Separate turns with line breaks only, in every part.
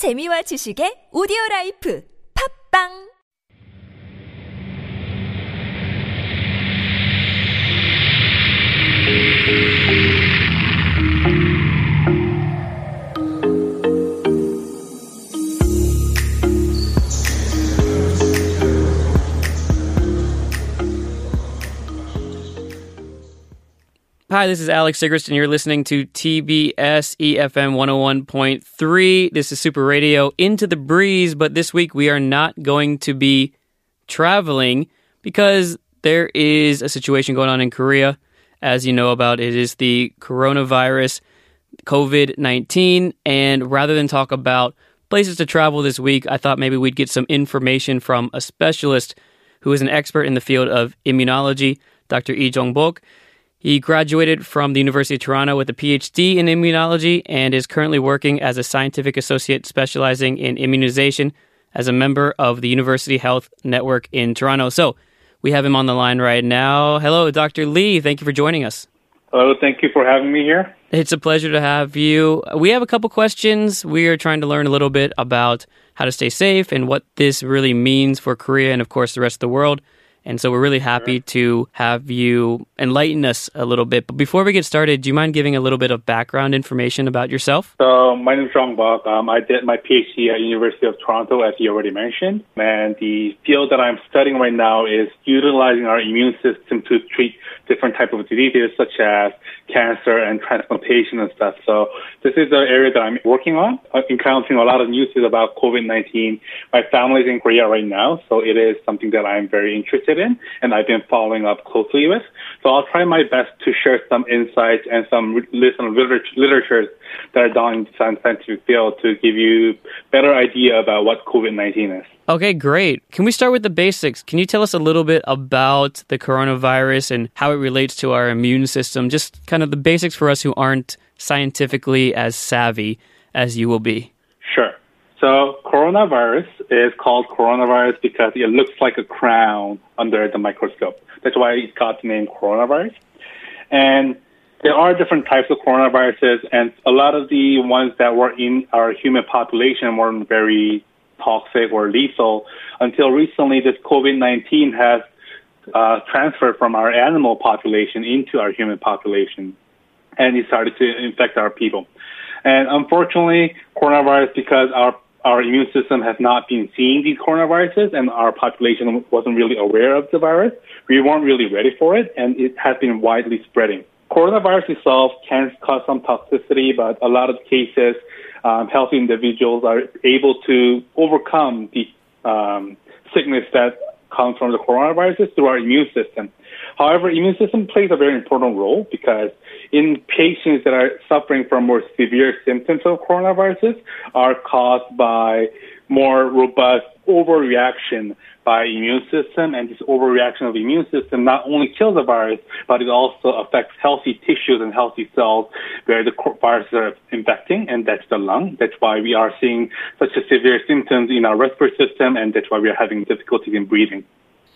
재미와 지식의 오디오 라이프. 팝빵
Hi, this is Alex Sigrist, and you're listening to TBS EFM 101.3. This is Super Radio Into the Breeze, but this week we are not going to be traveling because there is a situation going on in Korea. As you know about, it is the coronavirus, COVID 19. And rather than talk about places to travel this week, I thought maybe we'd get some information from a specialist who is an expert in the field of immunology, Dr. Lee Jong-bok. He graduated from the University of Toronto with a PhD in immunology and is currently working as a scientific associate specializing in immunization as a member of the University Health Network in Toronto. So we have him on the line right now. Hello, Dr. Lee. Thank you for joining us.
Hello, thank you for having me here.
It's a pleasure to have you. We have a couple questions. We are trying to learn a little bit about how to stay safe and what this really means for Korea and, of course, the rest of the world. And so we're really happy to have you enlighten us a little bit. But before we get started, do you mind giving a little bit of background information about yourself?
So my name is Jong Bok. Um, I did my PhD at University of Toronto, as you already mentioned. And the field that I'm studying right now is utilizing our immune system to treat different type of diseases such as cancer and transplantation and stuff. So this is the area that I'm working on. I'm encountering a lot of news about COVID-19. My family's in Korea right now, so it is something that I'm very interested in and I've been following up closely with. So I'll try my best to share some insights and some listen literature, literature that are done in the scientific field to give you better idea about what COVID-19 is.
Okay, great. Can we start with the basics? Can you tell us a little bit about the coronavirus and how it relates to our immune system? Just kind of the basics for us who aren't scientifically as savvy as you will be.
So coronavirus is called coronavirus because it looks like a crown under the microscope. That's why it got the name coronavirus. And there are different types of coronaviruses, and a lot of the ones that were in our human population weren't very toxic or lethal until recently. This COVID-19 has uh, transferred from our animal population into our human population, and it started to infect our people. And unfortunately, coronavirus, because our our immune system has not been seeing these coronaviruses and our population wasn't really aware of the virus, we weren't really ready for it, and it has been widely spreading. Coronavirus itself can cause some toxicity, but a lot of cases, um, healthy individuals are able to overcome the um, sickness that comes from the coronavirus through our immune system. However, immune system plays a very important role because in patients that are suffering from more severe symptoms of coronaviruses are caused by more robust overreaction by immune system and this overreaction of the immune system not only kills the virus but it also affects healthy tissues and healthy cells where the viruses are infecting and that's the lung that's why we are seeing such a severe symptoms in our respiratory system and that's why we are having difficulties in breathing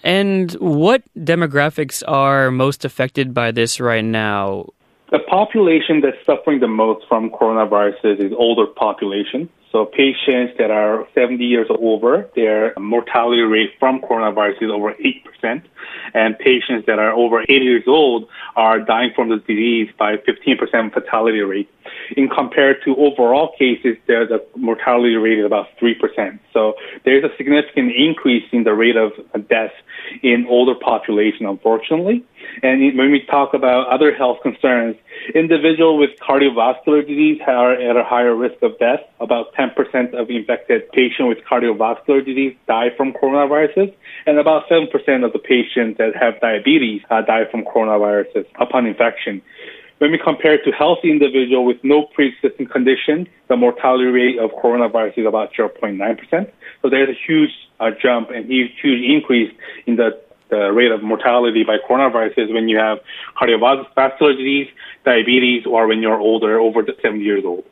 and what demographics are most affected by this right now?
The population that's suffering the most from coronaviruses is older population. So patients that are 70 years or over, their mortality rate from coronavirus is over 8%. And patients that are over 80 years old are dying from the disease by 15% fatality rate. In compared to overall cases, there's a mortality rate of about 3%. So there's a significant increase in the rate of death in older population, unfortunately. And when we talk about other health concerns, individuals with cardiovascular disease are at a higher risk of death. About 10% of infected patients with cardiovascular disease die from coronaviruses, and about 7% of the patients that have diabetes uh, die from coronaviruses upon infection. When we compare it to healthy individuals with no pre-existing condition, the mortality rate of coronavirus is about 0.9%. So there's a huge uh, jump and huge, huge increase in the the rate of mortality by coronaviruses when you have cardiovascular disease, diabetes, or when you're older, over 70 years old.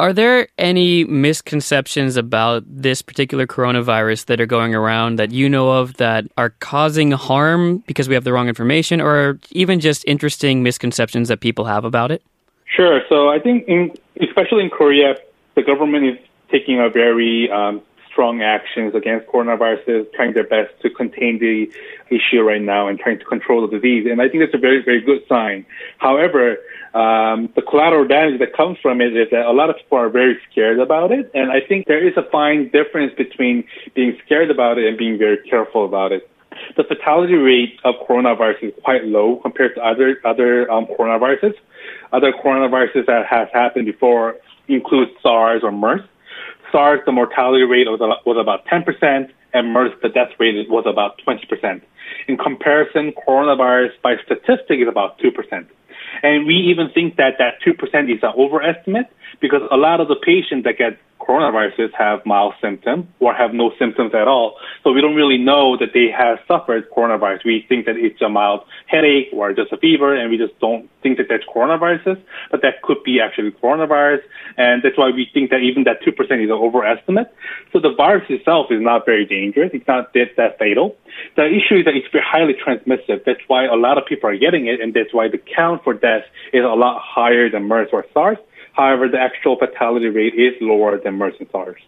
Are there any misconceptions about this particular coronavirus that are going around that you know of that are causing harm because we have the wrong information, or even just interesting misconceptions that people have about it?
Sure. So I think, in, especially in Korea, the government is taking a very um, strong actions against coronaviruses, trying their best to contain the issue right now and trying to control the disease. And I think that's a very, very good sign. However, um, the collateral damage that comes from it is that a lot of people are very scared about it. And I think there is a fine difference between being scared about it and being very careful about it. The fatality rate of coronavirus is quite low compared to other other um, coronaviruses. Other coronaviruses that has happened before include SARS or MERS. SARS, the mortality rate was, was about 10%, and MERS, the death rate was about 20%. In comparison, coronavirus by statistic is about 2%. And we even think that that 2% is an overestimate because a lot of the patients that get coronaviruses have mild symptoms or have no symptoms at all. So we don't really know that they have suffered coronavirus. We think that it's a mild headache or just a fever, and we just don't think that that's coronaviruses, but that could be actually coronavirus. And that's why we think that even that 2% is an overestimate. So the virus itself is not very dangerous. It's not that, that fatal. The issue is that it's very highly transmissive. That's why a lot of people are getting it, and that's why the count for deaths is a lot higher than MERS or SARS. However, the actual fatality rate is lower than and SARS.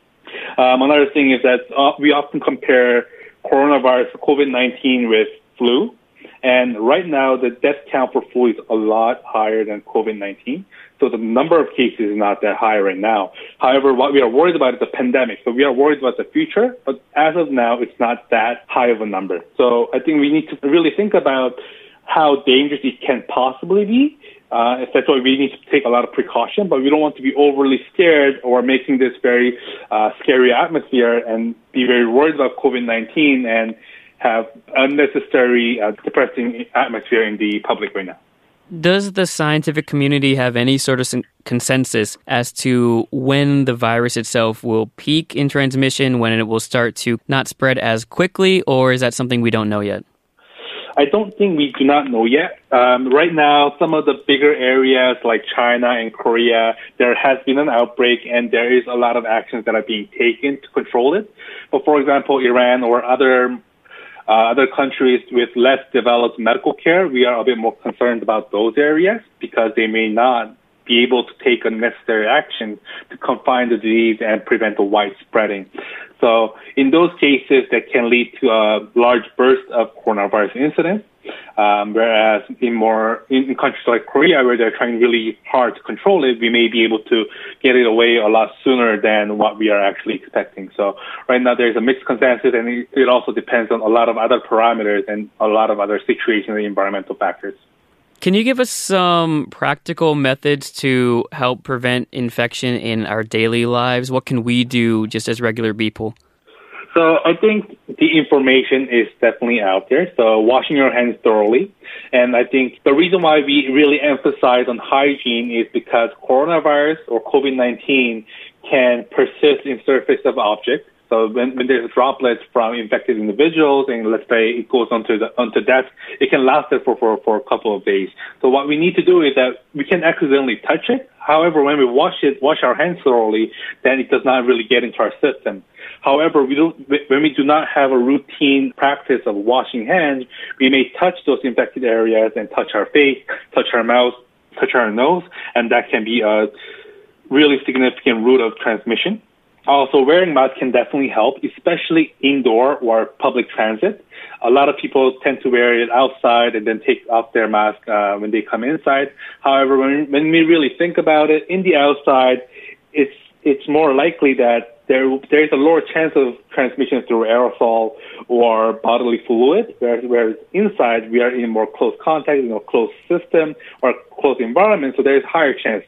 Um, another thing is that uh, we often compare coronavirus, COVID-19 with flu. And right now, the death count for flu is a lot higher than COVID-19. So the number of cases is not that high right now. However, what we are worried about is the pandemic. So we are worried about the future, but as of now, it's not that high of a number. So I think we need to really think about how dangerous it can possibly be uh, that's why we need to take a lot of precaution, but we don't want to be overly scared or making this very uh, scary atmosphere and be very worried about COVID-19 and have unnecessary uh, depressing atmosphere in the public right now.
Does the scientific community have any sort of consensus as to when the virus itself will peak in transmission, when it will start to not spread as quickly, or is that something we don't know yet?
I don't think we do not know yet. Um, right now, some of the bigger areas like China and Korea, there has been an outbreak and there is a lot of actions that are being taken to control it. But for example, Iran or other uh, other countries with less developed medical care, we are a bit more concerned about those areas because they may not be able to take a necessary action to confine the disease and prevent the widespreading. So in those cases, that can lead to a large burst of coronavirus incidents. Um, whereas in more in, countries like Korea, where they're trying really hard to control it, we may be able to get it away a lot sooner than what we are actually expecting. So right now there's a mixed consensus, and it, also depends on a lot of other parameters and a lot of other situations and environmental factors.
Can you give us some practical methods to help prevent infection in our daily lives? What can we do just as regular people?
So I think the information is definitely out there. So washing your hands thoroughly. And I think the reason why we really emphasize on hygiene is because coronavirus or COVID-19 can persist in surface of objects. So when, when there's droplets from infected individuals, and let's say it goes onto the onto death, it can last there for, for, for a couple of days. So what we need to do is that we can accidentally touch it. However, when we wash it, wash our hands thoroughly, then it does not really get into our system. However, we don't, when we do not have a routine practice of washing hands, we may touch those infected areas and touch our face, touch our mouth, touch our nose, and that can be a really significant route of transmission. Also, wearing mask can definitely help, especially indoor or public transit. A lot of people tend to wear it outside and then take off their mask uh, when they come inside. However, when, when we really think about it, in the outside, it's it's more likely that there there is a lower chance of transmission through aerosol or bodily fluid, whereas, whereas inside we are in more close contact, in a closed system or close environment, so there is higher chance.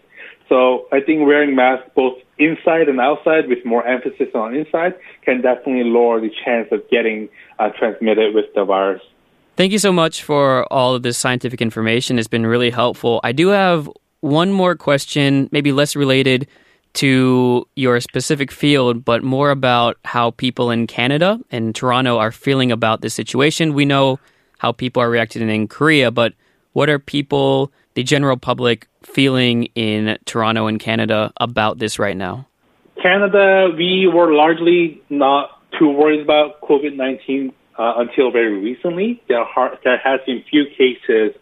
So I think wearing masks both inside and outside with more emphasis on inside can definitely lower the chance of getting uh, transmitted with the virus.
Thank you so much for all of this scientific information. It's been really helpful. I do have one more question, maybe less related to your specific field, but more about how people in Canada and Toronto are feeling about this situation. We know how people are reacting in Korea, but what are people, the general public, feeling in Toronto and Canada about this right now?
Canada, we were largely not too worried about COVID 19 uh, until very recently. There, are, there has been few cases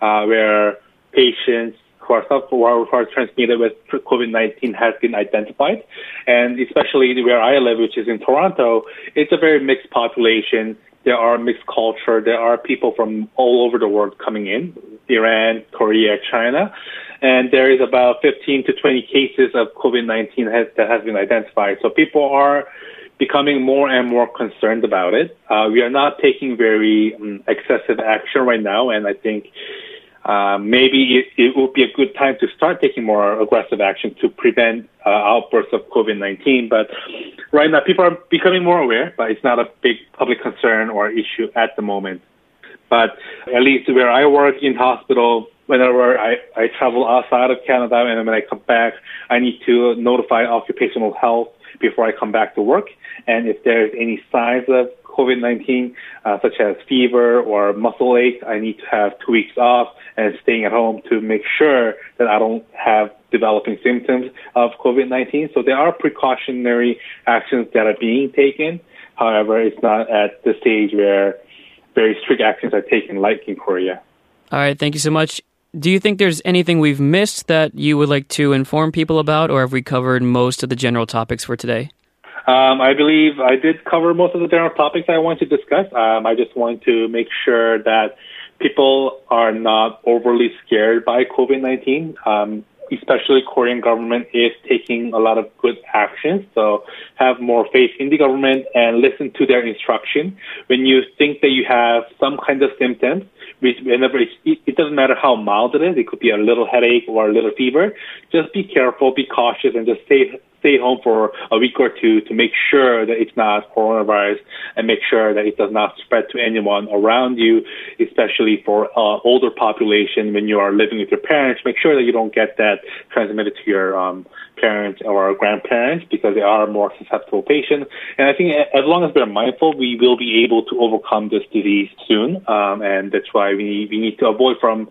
uh, where patients who are who are transmitted with COVID-19 has been identified, and especially where I live, which is in Toronto, it's a very mixed population. There are mixed culture. There are people from all over the world coming in, Iran, Korea, China, and there is about 15 to 20 cases of COVID-19 has, that has been identified. So people are becoming more and more concerned about it. Uh, we are not taking very um, excessive action right now, and I think uh, maybe it, it would be a good time to start taking more aggressive action to prevent uh, outbursts of COVID-19. But right now, people are becoming more aware, but it's not a big public concern or issue at the moment. But at least where I work in hospital, whenever I, I travel outside of Canada and when I come back, I need to notify occupational health before I come back to work. And if there's any signs of COVID-19, uh, such as fever or muscle ache, I need to have two weeks off and staying at home to make sure that I don't have developing symptoms of COVID-19. So there are precautionary actions that are being taken. However, it's not at the stage where very strict actions are taken like in Korea.
All right, thank you so much. Do you think there's anything we've missed that you would like to inform people about, or have we covered most of the general topics for today?
Um, I believe I did cover most of the general topics I want to discuss. Um, I just want to make sure that people are not overly scared by COVID-19. Um, especially Korean government is taking a lot of good actions. So have more faith in the government and listen to their instruction. When you think that you have some kind of symptoms, whenever it, it doesn't matter how mild it is, it could be a little headache or a little fever. Just be careful, be cautious, and just stay stay home for a week or two to make sure that it's not coronavirus and make sure that it does not spread to anyone around you, especially for uh, older population when you are living with your parents. Make sure that you don't get that transmitted to your um, parents or grandparents because they are more susceptible patients. And I think as long as we're mindful, we will be able to overcome this disease soon. Um, and that's why we we need to avoid from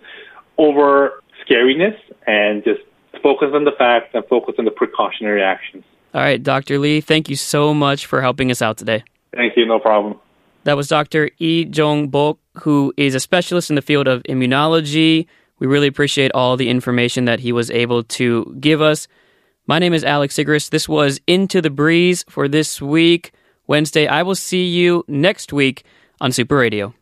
over scariness and just focus on the facts and focus on the precautionary actions.
All right, Dr. Lee, thank you so much for helping us out today.
Thank you, no problem.
That was Dr. Lee Jong Bok, who is a specialist in the field of immunology. We really appreciate all the information that he was able to give us. My name is Alex Sigrist. This was Into the Breeze for this week, Wednesday. I will see you next week on Super Radio.